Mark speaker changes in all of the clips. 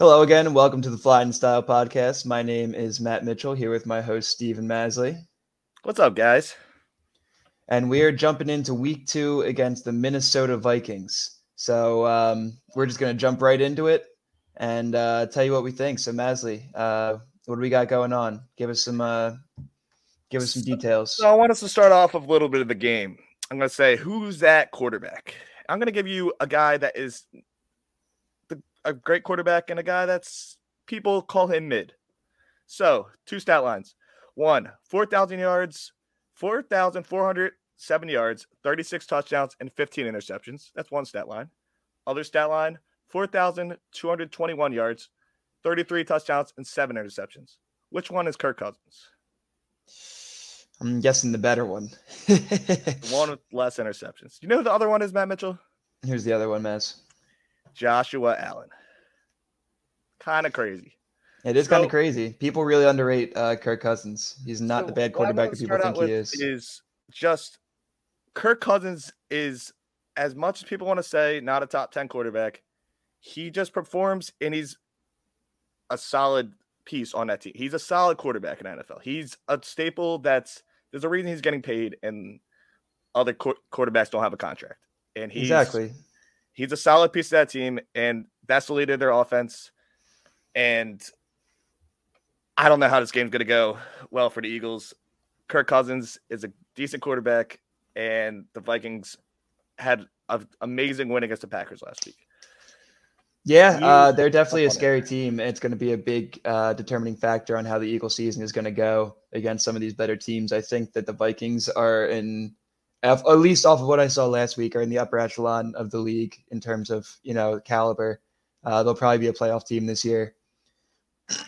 Speaker 1: Hello again, welcome to the Flyin in Style podcast. My name is Matt Mitchell, here with my host Stephen Masley,
Speaker 2: What's up, guys?
Speaker 1: and we are jumping into week two against the Minnesota Vikings. So um, we're just going to jump right into it and uh, tell you what we think. So Masley, uh, what do we got going on? Give us some, uh, give us some details.
Speaker 2: So I want us to start off with a little bit of the game. I'm going to say, who's that quarterback? I'm going to give you a guy that is a great quarterback and a guy that's people call him mid. So two stat lines: one, four thousand yards, four thousand four hundred seven yards, 36 touchdowns, and 15 interceptions. That's one stat line. Other stat line: 4,221 yards, 33 touchdowns, and seven interceptions. Which one is Kirk Cousins?
Speaker 1: I'm guessing the better one.
Speaker 2: The one with less interceptions. You know who the other one is, Matt Mitchell?
Speaker 1: Here's the other one, Maz.
Speaker 2: Joshua Allen. Kind of crazy.
Speaker 1: It is kind of crazy. People really underrate uh, Kirk Cousins. He's not
Speaker 2: So
Speaker 1: the bad quarterback that people think he is.
Speaker 2: Is just Kirk Cousins is as much as people want to say not a top 10 quarterback. He just performs and he's a solid piece on that team. He's a solid quarterback in NFL. He's a staple that's there's a reason he's getting paid and other qu- quarterbacks don't have a contract. And he's
Speaker 1: Exactly.
Speaker 2: He's a solid piece of that team, and that's the leader of their offense. And I don't know how this game's going to go well for the Eagles. Kirk Cousins is a decent quarterback, and the Vikings had an amazing win against the Packers last week.
Speaker 1: Yeah, uh, they're definitely a scary team. It's going to be a big uh, determining factor on how the Eagle season is going to go against some of these better teams. I think that the Vikings are in, at least off of what I saw last week, are in the upper echelon of the league in terms of you know caliber. Uh, they'll probably be a playoff team this year.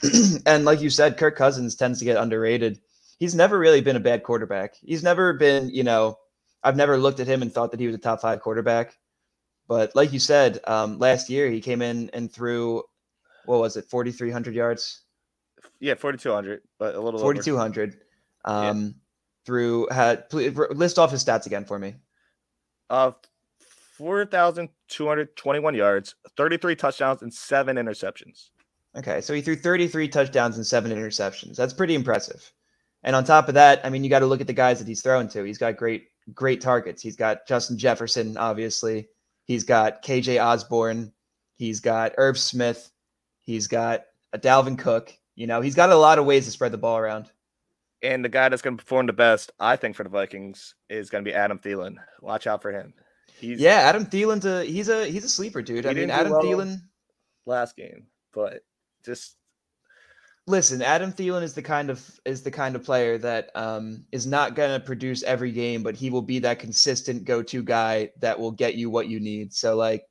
Speaker 1: and like you said, Kirk Cousins tends to get underrated. He's never really been a bad quarterback. He's never been, you know, I've never looked at him and thought that he was a top five quarterback. But like you said, um, last year he came in and threw, what was it, 4,300 yards?
Speaker 2: Yeah, 4,200, but a little
Speaker 1: 4,200. Um, Through, had, please, list off his stats again for me.
Speaker 2: Uh, 4,221 yards, 33 touchdowns, and seven interceptions.
Speaker 1: Okay, so he threw 33 touchdowns and seven interceptions. That's pretty impressive. And on top of that, I mean, you got to look at the guys that he's thrown to. He's got great, great targets. He's got Justin Jefferson, obviously. He's got KJ Osborne. He's got Irv Smith. He's got a Dalvin Cook. You know, he's got a lot of ways to spread the ball around.
Speaker 2: And the guy that's going to perform the best, I think, for the Vikings is going to be Adam Thielen. Watch out for him. He's
Speaker 1: Yeah, Adam Thielen's a he's a he's a sleeper, dude. I mean, Adam
Speaker 2: well.
Speaker 1: Thielen.
Speaker 2: last game, but just
Speaker 1: Listen, Adam Thielen is the kind of is the kind of player that um, is not going to produce every game, but he will be that consistent go-to guy that will get you what you need. So, like,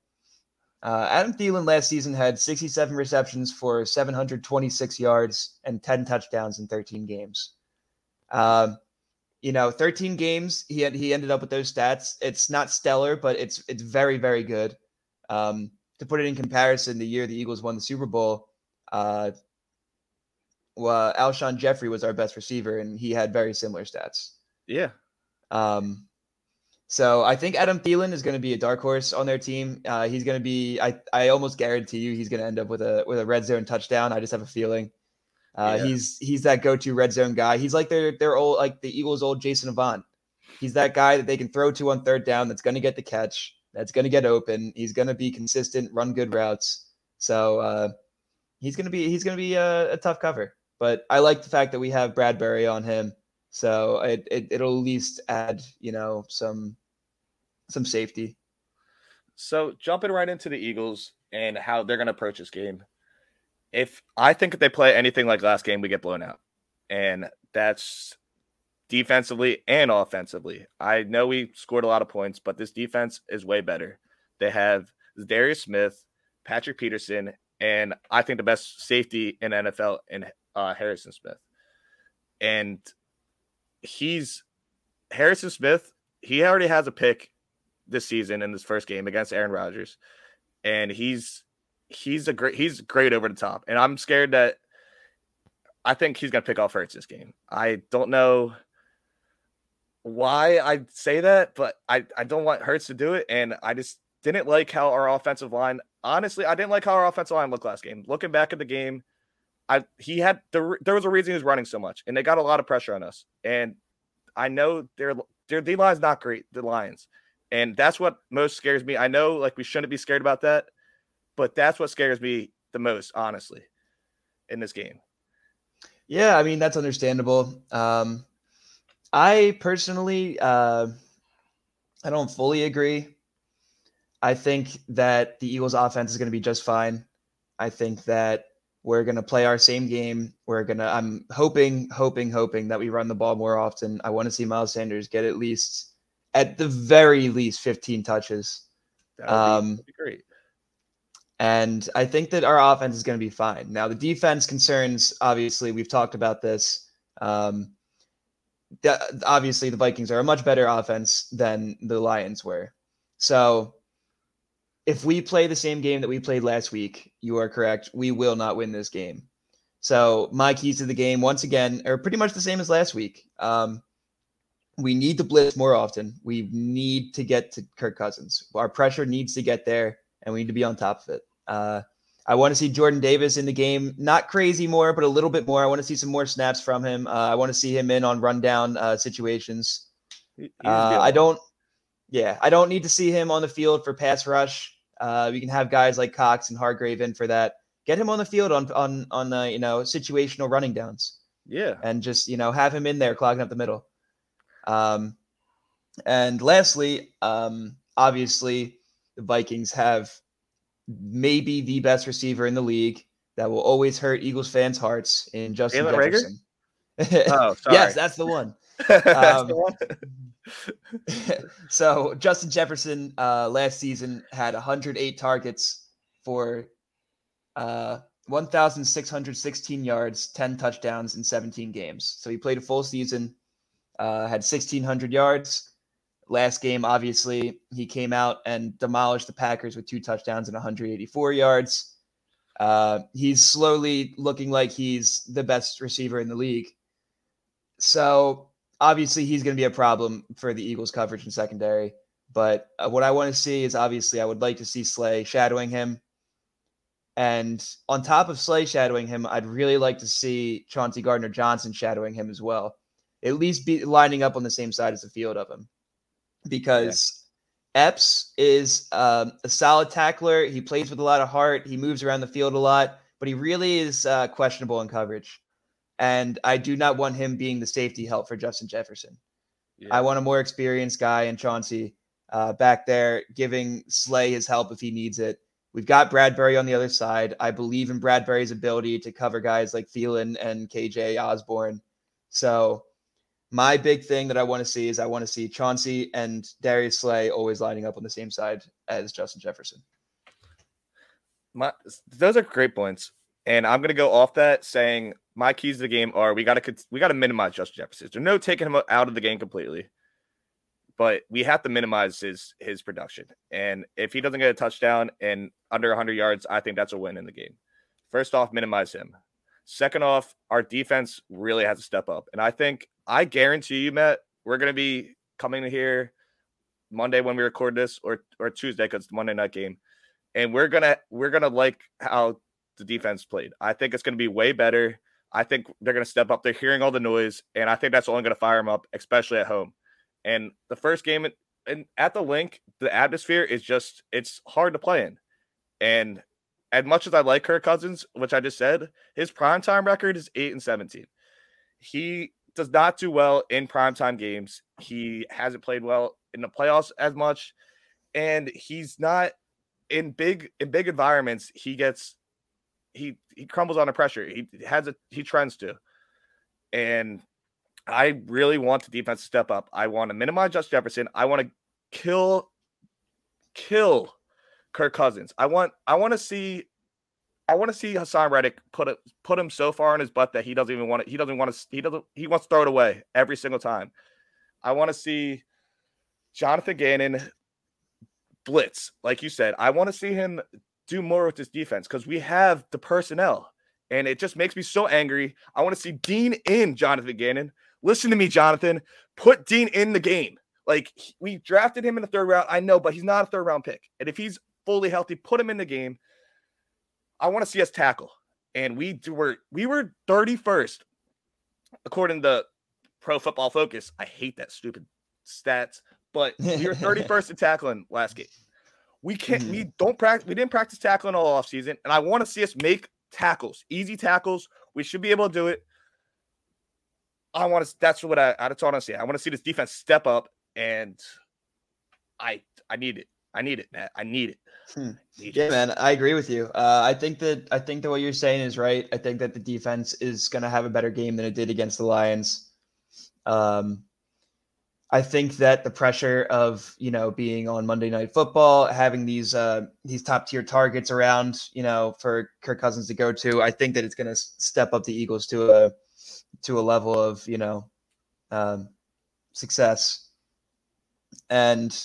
Speaker 1: uh, Adam Thielen last season had 67 receptions for 726 yards and 10 touchdowns in 13 games. Um, you know, 13 games he had, he ended up with those stats. It's not stellar, but it's it's very very good. Um, to put it in comparison, the year the Eagles won the Super Bowl. Uh, well, Alshon Jeffery was our best receiver, and he had very similar stats.
Speaker 2: yeah.
Speaker 1: Um, so I think Adam Thielen is going to be a dark horse on their team. Uh, he's going to be. I, I almost guarantee you he's going to end up with a with a red zone touchdown. I just have a feeling. Uh,
Speaker 2: Yeah.
Speaker 1: He's he's that go to red zone guy. He's like their their old like the Eagles' old Jason Avant. He's that guy that they can throw to on third down. That's going to get the catch. That's going to get open. He's going to be consistent, run good routes. So uh, he's going to be he's going to be a, a tough cover. But I like the fact that we have Bradberry on him. So it, it it'll at least add, you know, some some safety.
Speaker 2: So jumping right into the Eagles and how they're going to approach this game. If I think if they play anything like last game, we get blown out, and that's defensively and offensively. I know we scored a lot of points, but this defense is way better. They have Darius Smith, Patrick Peterson, and I think the best safety in NFL in uh, Harrison Smith. And he's Harrison Smith. He already has a pick this season in this first game against Aaron Rodgers, and he's he's a great he's great over the top. And I'm scared that I think he's gonna pick off Hurts this game. I don't know why I say that, but I I don't want Hurts to do it, and I just didn't like how our offensive line. Honestly, I didn't like how our offensive line looked last game. Looking back at the game, I he had there, there was a reason he was running so much, and they got a lot of pressure on us. And I know their their D line's not great, the Lions, and that's what most scares me. I know like we shouldn't be scared about that, but that's what scares me the most, honestly, in this game.
Speaker 1: Yeah, I mean that's understandable. Um, I personally, uh, I don't fully agree. I think that the Eagles' offense is going to be just fine. I think that we're going to play our same game. We're going to, I'm hoping, hoping, hoping that we run the ball more often. I want to see Miles Sanders get at least, at the very least, 15 touches.
Speaker 2: That would um, be, be great.
Speaker 1: And I think that our offense is going to be fine. Now, the defense concerns, obviously, we've talked about this. Um, the, obviously, the Vikings are a much better offense than the Lions were. So if we play the same game that we played last week, you are correct. We will not win this game. So my keys to the game, once again, are pretty much the same as last week. Um, we need to blitz more often. We need to get to Kirk Cousins. Our pressure needs to get there, and we need to be on top of it. Uh, I want to see Jordan Davis in the game, not crazy more, but a little bit more. I want to see some more snaps from him. Uh, I want to see him in on rundown uh, situations. Uh, I don't yeah, I don't need to see him on the field for pass rush. Uh, we can have guys like Cox and Hargrave in for that. Get him on the field on on on the you know situational running downs.
Speaker 2: Yeah,
Speaker 1: and just you know have him in there clogging up the middle. Um, and lastly, um, obviously the Vikings have maybe the best receiver in the league that will always hurt Eagles fans' hearts in Justin Jalen Jefferson. oh, sorry. yes, that's the one. Um, the one. so Justin Jefferson uh, last season had 108 targets for uh, 1,616 yards, 10 touchdowns in 17 games. So he played a full season, uh, had 1,600 yards. Last game, obviously, he came out and demolished the Packers with two touchdowns and 184 yards. Uh, he's slowly looking like he's the best receiver in the league. So obviously he's going to be a problem for the Eagles coverage and secondary. But uh, what I want to see is obviously I would like to see Slay shadowing him. And on top of Slay shadowing him, I'd really like to see Chauncey Gardner Johnson shadowing him as well. At least be lining up on the same side as the field of him. Because yeah. Epps is um, a solid tackler. He plays with a lot of heart. He moves around the field a lot, but he really is uh, questionable in coverage. And I do not want him being the safety help for Justin Jefferson. Yeah. I want a more experienced guy in Chauncey uh, back there, giving Slay his help if he needs it. We've got Bradberry on the other side. I believe in Bradberry's ability to cover guys like Thielen and KJ Osborne. So my big thing that I want to see is I want to see Chauncey and Darius Slay always lining up on the same side as Justin Jefferson.
Speaker 2: My, those are great points. And I'm going to go off that saying my keys to the game are we got to we got to minimize Justin Jefferson. There's no taking him out of the game completely, but we have to minimize his his production. And if he doesn't get a touchdown and under 100 yards, I think that's a win in the game. First off, minimize him. Second off, our defense really has to step up. And I think I guarantee you, Matt, we're to be coming here Monday when we record this, or or Tuesday because it's Monday night game, and we're gonna we're gonna like how the defense played. I think it's to be way better. I think they're to step up. They're hearing all the noise, and I think that's only to fire them up, especially at home. And the first game and at the Linc, the atmosphere is just it's hard to play in. And as much as I like Kirk Cousins, which I just said, his primetime record is eight and seventeen. He does not do well in primetime games. He hasn't played well in the playoffs as much, and he's not in big in big environments. He gets he he crumbles under pressure. He has a he trends to, and I really want the defense to step up. I want to minimize Justin Jefferson. I want to kill kill Kirk Cousins. I want I want to see I want to see Haason Reddick put it put him so far in his butt that he doesn't even want it. He doesn't want to. He doesn't. He wants to throw it away every single time. I want to see Jonathan Gannon blitz, like you said. I want to see him do more with this defense because we have the personnel. And it just makes me so angry. I want to see Dean in Jonathan Gannon. Listen to me, Jonathan. Put Dean in the game. Like we drafted him in the third round. I know, but he's not a third round pick. And if he's fully healthy, put him in the game. I want to see us tackle. And we were we were 31st according to Pro Football Focus. I hate that stupid stats, but we were 31st in tackling last game. We can't mm-hmm. we don't practice we didn't practice tackling all off season, and I want to see us make tackles, easy tackles. We should be able to do it. I want to that's what I I want to see. I want to see this defense step up and I I need it. I need it, Matt. I need it.
Speaker 1: Hmm. yeah, man, I agree with you. Uh, I think that I think that what you're saying is right. I think that the defense is going to have a better game than it did against the Lions. Um, I think that the pressure of you know being on Monday Night Football, having these uh, these top tier targets around, you know, for Kirk Cousins to go to, I think that it's going to step up the Eagles to a to a level of you know um, success. And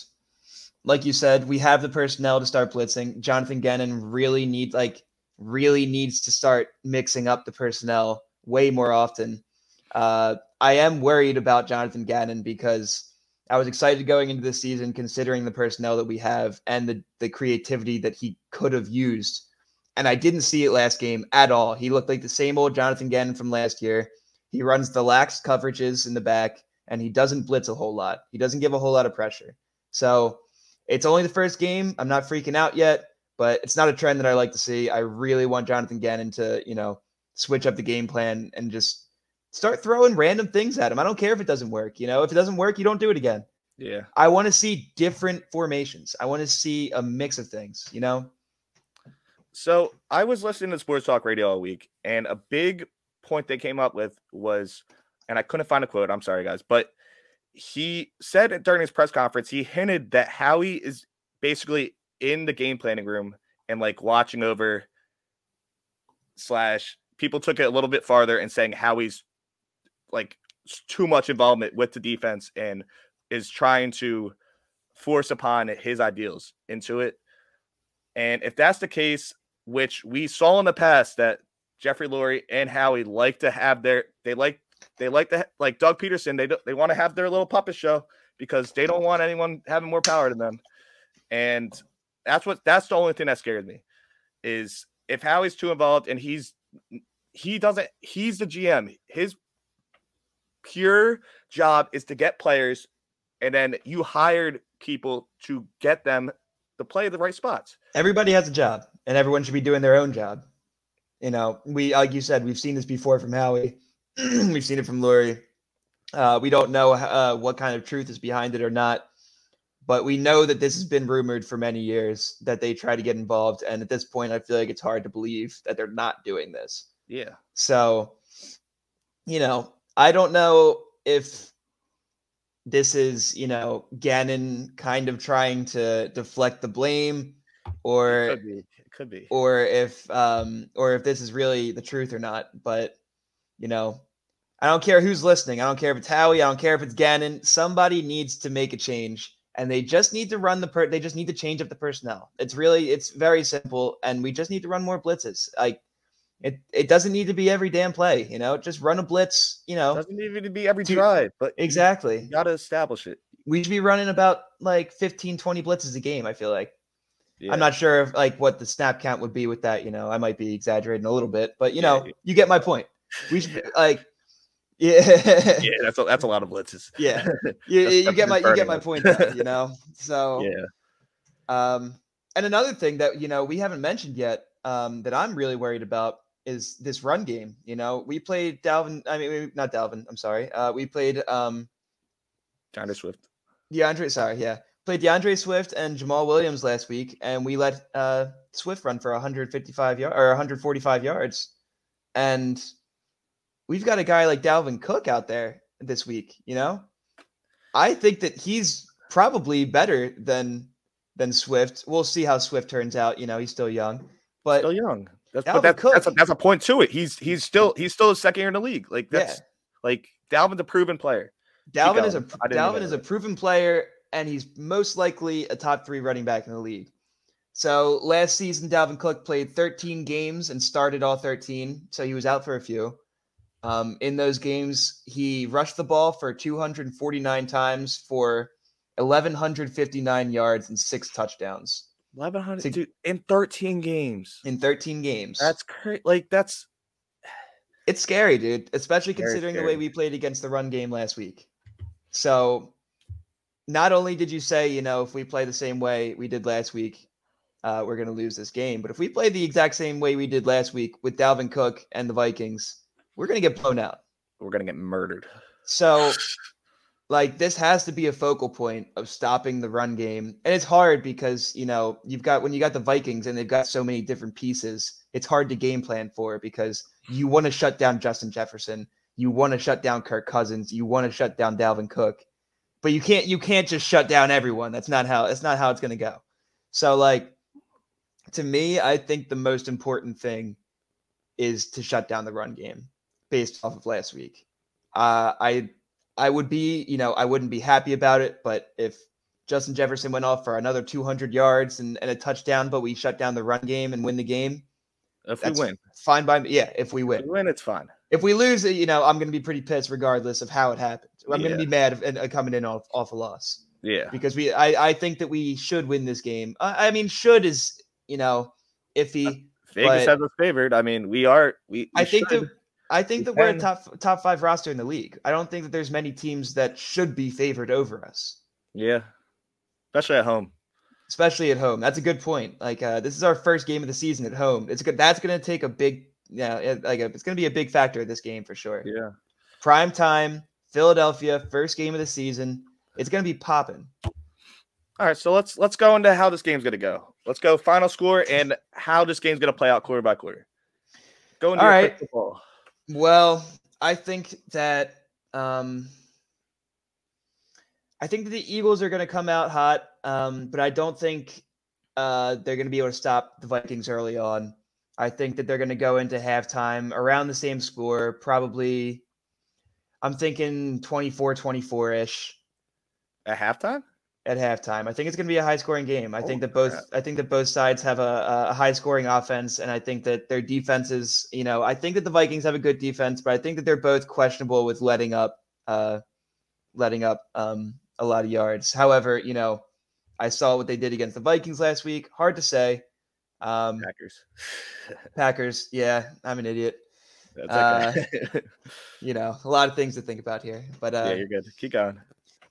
Speaker 1: like you said, we have the personnel to start blitzing. Jonathan Gannon really needs like really needs to start mixing up the personnel way more often. Uh, I am worried about Jonathan Gannon because I was excited going into this season, considering the personnel that we have and the the creativity that he could have used. And I didn't see it last game at all. He looked like the same old Jonathan Gannon from last year. He runs the lax coverages in the back, and he doesn't blitz a whole lot. He doesn't give a whole lot of pressure. So it's only the first game. I'm not freaking out yet, but it's not a trend that I like to see. I really want Jonathan Gannon to, you know, switch up the game plan and just start throwing random things at him. I don't care if it doesn't work. You know, if it doesn't work, you don't do it again.
Speaker 2: Yeah.
Speaker 1: I want to see different formations. I want to see a mix of things, you know?
Speaker 2: So I was listening to Sports Talk Radio all week, and a big point they came up with was, and I couldn't find a quote. I'm sorry, guys, but he said during his press conference, he hinted that Howie is basically in the game planning room and like watching over slash people took it a little bit farther and saying Howie's like too much involvement with the defense and is trying to force upon his ideals into it. And if that's the case, which we saw in the past that Jeffrey Lurie and Howie like to have their they like they like to like Doug Pederson. They do, they want to have their little puppet show because they don't want anyone having more power than them. And that's what that's the only thing that scares me is if Howie's too involved and he's he doesn't he's the GM. His pure job is to get players and then you hired people to get them to play the right spots.
Speaker 1: Everybody has a job and everyone should be doing their own job. You know, we like you said, we've seen this before from Howie We've seen it from Lurie. Uh, we don't know uh, what kind of truth is behind it or not, but we know that this has been rumored for many years that they try to get involved. And at this point, I feel like it's hard to believe that they're not doing this.
Speaker 2: Yeah.
Speaker 1: So, you know, I don't know if this is, you know, Gannon kind of trying to deflect the blame or
Speaker 2: it could be, it could be.
Speaker 1: or if um or if this is really the truth or not, but you know, I don't care who's listening. I don't care if it's Howie. I don't care if it's Gannon. Somebody needs to make a change, and they just need to run the per. They just need to change up the personnel. It's really, it's very simple, and we just need to run more blitzes. Like it, it doesn't need to be every damn play. You know, just run a blitz. You know,
Speaker 2: doesn't need to be every drive, but
Speaker 1: exactly,
Speaker 2: you got to establish it.
Speaker 1: We should be running about like 15, 20 blitzes a game. I feel like. Yeah. I'm not sure if like what the snap count would be with that. You know, I might be exaggerating a little bit, but you know, you get my point. We should like
Speaker 2: yeah, yeah, that's a, that's a lot of blitzes.
Speaker 1: Yeah, you, you get my you get my point. Though, you know, so
Speaker 2: yeah.
Speaker 1: Um, and another thing that you know we haven't mentioned yet, um, that I'm really worried about is this run game. You know, we played Dalvin. I mean, not Dalvin. I'm sorry. Uh, we played um,
Speaker 2: D'Andre Swift.
Speaker 1: D'Andre, sorry, yeah, played D'Andre Swift and Jamaal Williams last week, and we let uh Swift run for 155 yards or 145 yards, and we've got a guy like Dalvin Cook out there this week, you know? I think that he's probably better than than Swift. We'll see how Swift turns out. You know, he's still young, but
Speaker 2: still young. That's but that's, that's a, that's a point to it. He's he's still he's still a second year in the league. Like that's yeah. like Dalvin's a proven player.
Speaker 1: Dalvin is a Dalvin is a proven player, and he's most likely a top three running back in the league. So last season, Dalvin Cook played 13 games and started all 13, so he was out for a few. Um, in those games, he rushed the ball for 249 times for 1159 yards and six touchdowns.
Speaker 2: 1100 to, dude, in 13 games.
Speaker 1: In 13 games.
Speaker 2: That's crazy. Like that's
Speaker 1: it's scary, dude, especially considering scary. the way we played against the run game last week. So, not only did you say, you know, if we play the same way we did last week, uh, we're going to lose this game, but if we play the exact same way we did last week with Dalvin Cook and the Vikings, we're going to get blown out.
Speaker 2: We're going to get murdered.
Speaker 1: So, like, this has to be a focal point of stopping the run game. And it's hard because, you know, you've got when you got the Vikings and they've got so many different pieces, it's hard to game plan for because you want to shut down Justin Jefferson, you want to shut down Kirk Cousins, you want to shut down Dalvin Cook, but you can't you can't just shut down everyone. That's not how that's not how it's going to go. So like to me, I think the most important thing is to shut down the run game based off of last week. Uh, I I would be, you know, I wouldn't be happy about it, but if Justin Jefferson went off for another 200 yards and, and a touchdown, but we shut down the run game and win the game,
Speaker 2: if we win,
Speaker 1: fine by me. Yeah, if we win,
Speaker 2: if we win, it's fine.
Speaker 1: If we lose, you know, I'm going to be pretty pissed regardless of how it happened. I'm yeah. going to be mad if, uh, coming in off, off a loss.
Speaker 2: Yeah,
Speaker 1: because we, I, I think that we should win this game. I, I mean, should is you know iffy.
Speaker 2: Vegas has us favored. I mean, we are. We. we
Speaker 1: I think that. I think that we're a top top five roster in the league. I don't think that there's many teams that should be favored over us.
Speaker 2: Yeah, especially at home
Speaker 1: especially at home. That's a good point. Like uh, this is our first game of the season at home. It's good. That's going to take a big, yeah, you know, like a, it's going to be a big factor in this game for sure.
Speaker 2: Yeah.
Speaker 1: Prime time, Philadelphia, first game of the season. It's going to be popping.
Speaker 2: All right, so let's let's go into how this game's going to go. Let's go final score and how this game's going to play out quarter by quarter. Go into All right.
Speaker 1: Well, I think that um, I think that the Eagles are going to come out hot, um, but I don't think uh, they're going to be able to stop the Vikings early on. I think that they're going to go into halftime around the same score, probably. I'm thinking 24 24 ish.
Speaker 2: At halftime?
Speaker 1: At halftime. I think it's going to be a high scoring game. I think that both crap. I think that both sides have a, a high scoring offense and I think that their defenses, you know, I think that the Vikings have a good defense, but I think that they're both questionable with letting up uh letting up um a lot of yards. However, you know, I saw what they did against the Vikings last week. Hard to say. Um,
Speaker 2: Packers.
Speaker 1: Packers. Yeah, I'm an idiot. Uh, you know, a lot of things to think about here. But uh,
Speaker 2: yeah, you're good. Keep going.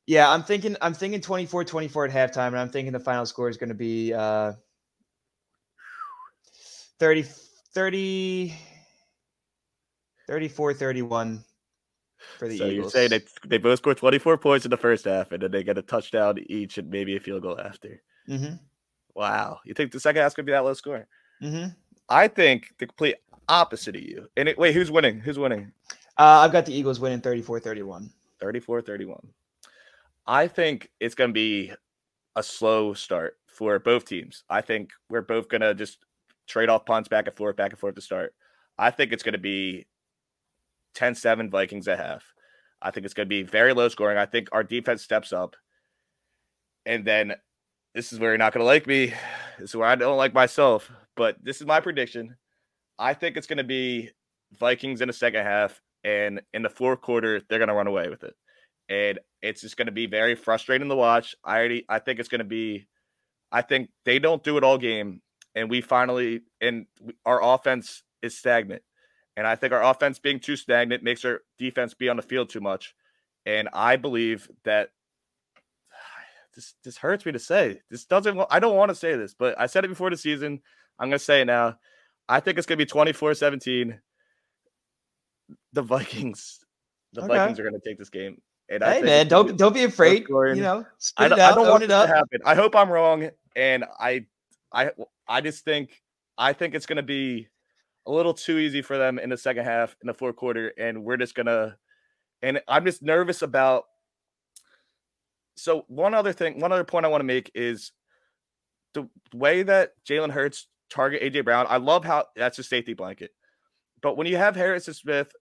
Speaker 1: Yeah, I'm thinking. I'm thinking 24-24 at halftime, and I'm thinking the final score is going to be uh, 30, 30, 34, 31 for the so Eagles.
Speaker 2: you're saying they, they both score 24 points in the first half, and then they get a touchdown each and maybe a field goal after.
Speaker 1: Mm-hmm.
Speaker 2: Wow. You think the second half's going to be that low scoring?
Speaker 1: Mm-hmm.
Speaker 2: I think the complete opposite of you. And it, wait, who's winning? Who's winning?
Speaker 1: Uh, I've got the Eagles winning 34 31.
Speaker 2: 34 31. I think it's going to be a slow start for both teams. I think we're both going to just trade off punts back and forth, back and forth to start. I think it's going to be 10 7 Vikings at half. I think it's going to be very low scoring. I think our defense steps up. And then this is where you're not going to like me. This is where I don't like myself. But this is my prediction. I think it's going to be Vikings in the second half. And in the fourth quarter, they're going to run away with it. And it's just going to be very frustrating to watch. I already, I think it's going to be, I think they don't do it all game. And we finally, and our offense is stagnant. And I think our offense being too stagnant makes our defense be on the field too much. And I believe that this this hurts me to say. This doesn't I don't want to say this, but I said it before the season. I'm going to say it now. I think it's going to be 24-17. The Vikings the okay. Vikings are going to take this game.
Speaker 1: And hey man, don't don't be afraid. You know,
Speaker 2: I don't, out, I don't want it, it to happen. I hope I'm wrong, and I I I just think I think it's going to be a little too easy for them in the second half, in the fourth quarter, and we're just gonna. And I'm just nervous about. So one other thing, one other point I want to make is the way that Jalen Hurts target AJ Brown. I love how that's a safety blanket, but when you have Harrison Smith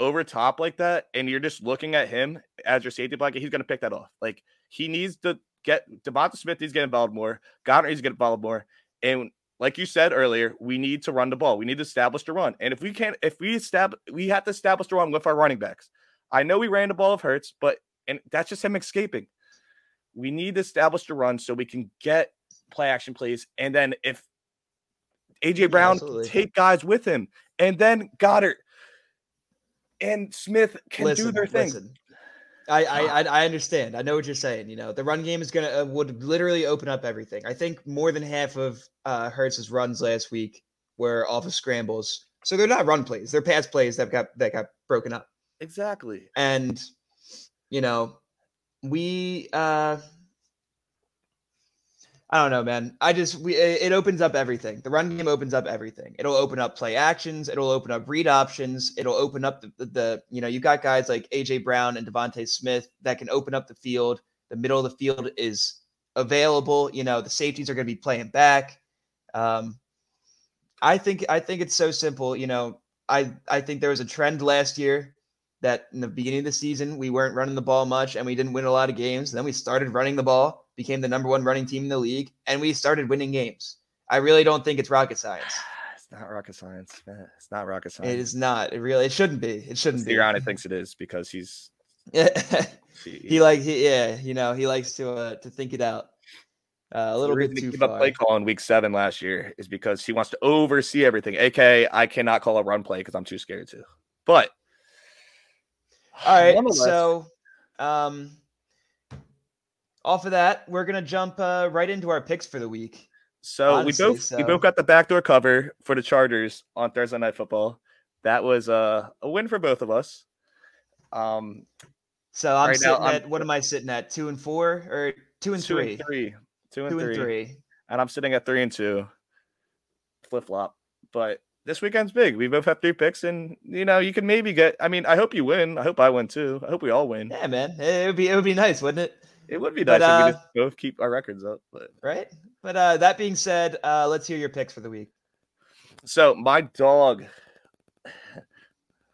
Speaker 2: over top like that, and you're just looking at him as your safety blanket, he's gonna pick that off. Like he needs to get DeVonta Smith. He's getting involved more. Goedert he's getting involved more, and like you said earlier, we need to run the ball. We need to establish the run. And if we can't, if we establish, we have to establish the run with our running backs. I know we ran the ball of Hurts, but and that's just him escaping. We need to establish the run so we can get play action plays. And then if AJ Brown
Speaker 1: Absolutely.
Speaker 2: take guys with him, and then Goedert and Smith can
Speaker 1: listen,
Speaker 2: do their thing.
Speaker 1: listen. I, I I I understand. I know what you're saying. You know, the run game is gonna uh, would literally open up everything. I think more than half of uh Hurts's runs last week were off of scrambles. So they're not run plays; they're pass plays that got that got broken up.
Speaker 2: Exactly.
Speaker 1: And you know, we uh I don't know, man. I just we it opens up everything. The run game opens up everything. It'll open up play actions. It'll open up read options. It'll open up the, the, the you know you got guys like AJ Brown and DeVonta Smith that can open up the field. The middle of the field is available. You know the safeties are going to be playing back. Um, I think I think it's so simple. You know I I think there was a trend last year that in the beginning of the season we weren't running the ball much and we didn't win a lot of games. Then we started running the ball, became the number one running team in the league, and we started winning games. I really don't think it's rocket science.
Speaker 2: It's not rocket science. It's not rocket science.
Speaker 1: It is not. It really. It shouldn't be. It shouldn't be.
Speaker 2: Sirianni thinks it is because he's
Speaker 1: he,
Speaker 2: he,
Speaker 1: like he, yeah, you know, he likes to uh, to think it out uh, a little
Speaker 2: the
Speaker 1: bit
Speaker 2: reason he
Speaker 1: too
Speaker 2: gave up
Speaker 1: far.
Speaker 2: play call in week seven last year is because he wants to oversee everything. AK, I cannot call a run play because I'm too scared to. But
Speaker 1: All right, so um, off of that, we're gonna jump uh, right into our picks for the week.
Speaker 2: So
Speaker 1: Honestly,
Speaker 2: we both we both got the backdoor cover for the Chargers on Thursday Night Football. That was uh, a win for both of us. Um,
Speaker 1: So I'm
Speaker 2: Right now,
Speaker 1: sitting
Speaker 2: I'm-
Speaker 1: at what am I sitting at? Two and four or two and
Speaker 2: two
Speaker 1: three?
Speaker 2: and three, two and
Speaker 1: Two
Speaker 2: three,
Speaker 1: and three.
Speaker 2: and I'm sitting at three and two, flip flop. But this weekend's big. We both have three picks, and you know you can maybe get. I mean, I hope you win. I hope I win too. I hope we all win.
Speaker 1: Yeah, man, it would be it would be nice, wouldn't it?
Speaker 2: It would be
Speaker 1: But,
Speaker 2: nice if we
Speaker 1: uh,
Speaker 2: just both keep our records up. But
Speaker 1: Right. But uh, that being said, uh, let's hear your picks for the week.
Speaker 2: So my dog,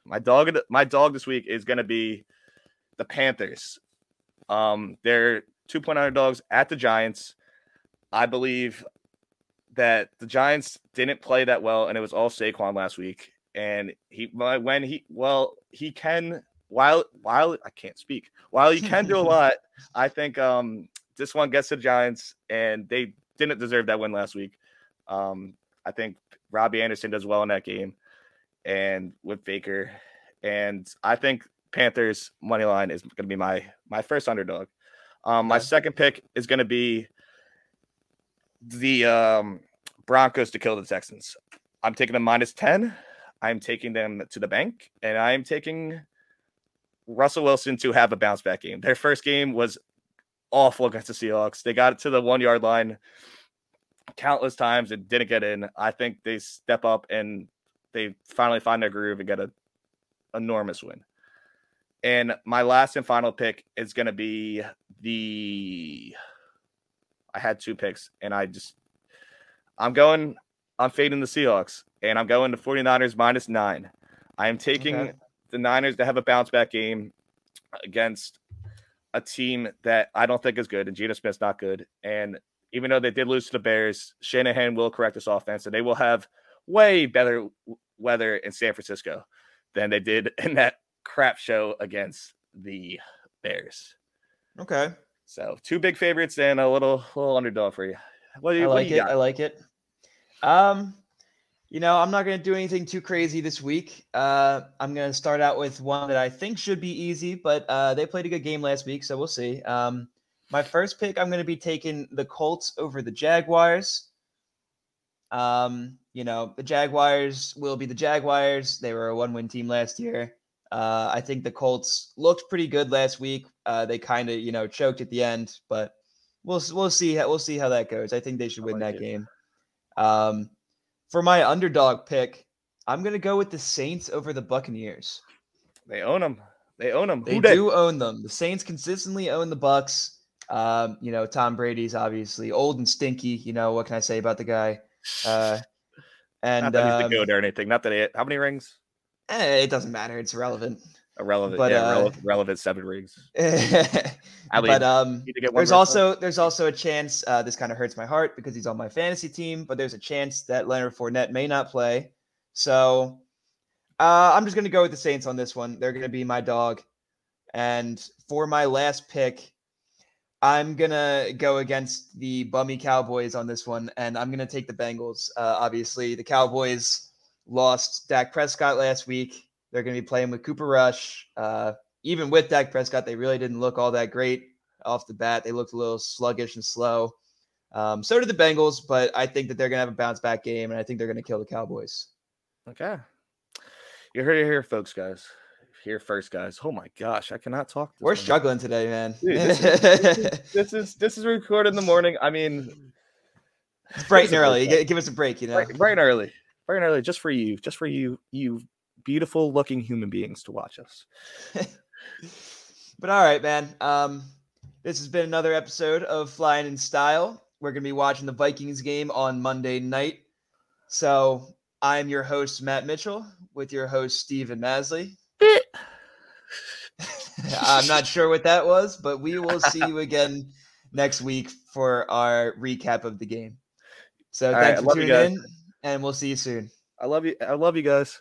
Speaker 2: my dog, my dog this week is going to be the Panthers. Um, they're two point underdogs at the Giants. I believe that the Giants didn't play that well, and it was all Saquon last week. And he, when he, well, he can while while I can't speak while you can do a lot. I think um this one gets the Giants, and they didn't deserve that win last week. Um, I think Robbie Anderson does well in that game, and with Baker, and I think Panthers money line is going to be my my first underdog. Um, my second pick is going to be the um, Broncos to kill the Texans. I'm taking them minus ten. I'm taking them to the bank, and I'm taking Russell Wilson to have a bounce back game. Their first game was awful against the Seahawks. They got it to the one yard line countless times and didn't get in. I think they step up and they finally find their groove and get a enormous win. And my last and final pick is going to be the. I had two picks and I just. I'm going. I'm fading the Seahawks and I'm going to 49ers minus nine. I am taking
Speaker 1: Okay.
Speaker 2: The Niners to have a bounce back game against a team that I don't think is good, and Geno Smith's not good. And even though they did lose to the Bears, Shanahan will correct this offense, and they will have way better weather in San Francisco than they did in that crap show against the Bears.
Speaker 1: Okay.
Speaker 2: So two big favorites and a little little underdog for you. What do you,
Speaker 1: I
Speaker 2: what do
Speaker 1: like
Speaker 2: you
Speaker 1: it.
Speaker 2: got?
Speaker 1: I like it. Um, you know, I'm not going to do anything too crazy this week. Uh, I'm going to start out with one that I think should be easy, but uh, they played a good game last week, so we'll see. Um, my first pick, I'm going to be taking the Colts over the Jaguars. Um, you know, the Jaguars will be the Jaguars. They were a one-win team last year. Uh, I think the Colts looked pretty good last week. Uh, they kind of, you know, choked at the end, but we'll we'll see how we'll see how that goes. I think they should win
Speaker 2: like
Speaker 1: that
Speaker 2: it.
Speaker 1: game. Um, for my underdog pick, I'm gonna go with the Saints over the Buccaneers.
Speaker 2: They own them. They own them.
Speaker 1: They
Speaker 2: Who they?
Speaker 1: do own them. The Saints consistently own the Bucks. Um, you know, Tom Brady's obviously old and stinky. You know, what can I say about the guy? Uh, and
Speaker 2: Not that he's
Speaker 1: um,
Speaker 2: the goat or anything. Not that he, how many rings?
Speaker 1: eh, it doesn't matter. It's irrelevant.
Speaker 2: Irrelevant.
Speaker 1: But,
Speaker 2: yeah,
Speaker 1: uh,
Speaker 2: relevant, relevant seven rings.
Speaker 1: but um,
Speaker 2: need to one
Speaker 1: there's also there's also a chance. Uh, this kind of hurts my heart because he's on my fantasy team, but there's a chance that Leonard Fournette may not play. So uh, I'm just going to go with the Saints on this one. They're going to be my dog. And for my last pick, I'm gonna go against the bummy Cowboys on this one, and I'm gonna take the Bengals. Uh, obviously, the Cowboys lost Dak Prescott last week. They're gonna be playing with Cooper Rush. Uh, even with Dak Prescott, they really didn't look all that great off the bat. They looked a little sluggish and slow. Um, so did the Bengals, but I think that they're gonna have a bounce back game, and I think they're gonna kill the Cowboys.
Speaker 2: Okay, you heard it here, folks, guys here first, guys. Oh my gosh, I cannot talk.
Speaker 1: We're morning. struggling today, man.
Speaker 2: Dude, this, is, this, is, this, is, this is recorded in the morning. I mean,
Speaker 1: it's bright and early. Give, give us a break, you know.
Speaker 2: Bright, bright and early, bright and early, just for you, just for you, you beautiful looking human beings to watch us.
Speaker 1: but all right, man. Um, this has been another episode of Flyin in Style. We're gonna be watching the Vikings game on Monday night. So I'm your host Matt Mitchell with your host Stephen Masley. I'm not sure what that was, but we will see you again next week for our recap of the game. So All thanks right, for tuning in, and we'll see you soon.
Speaker 2: I love you. I love you guys.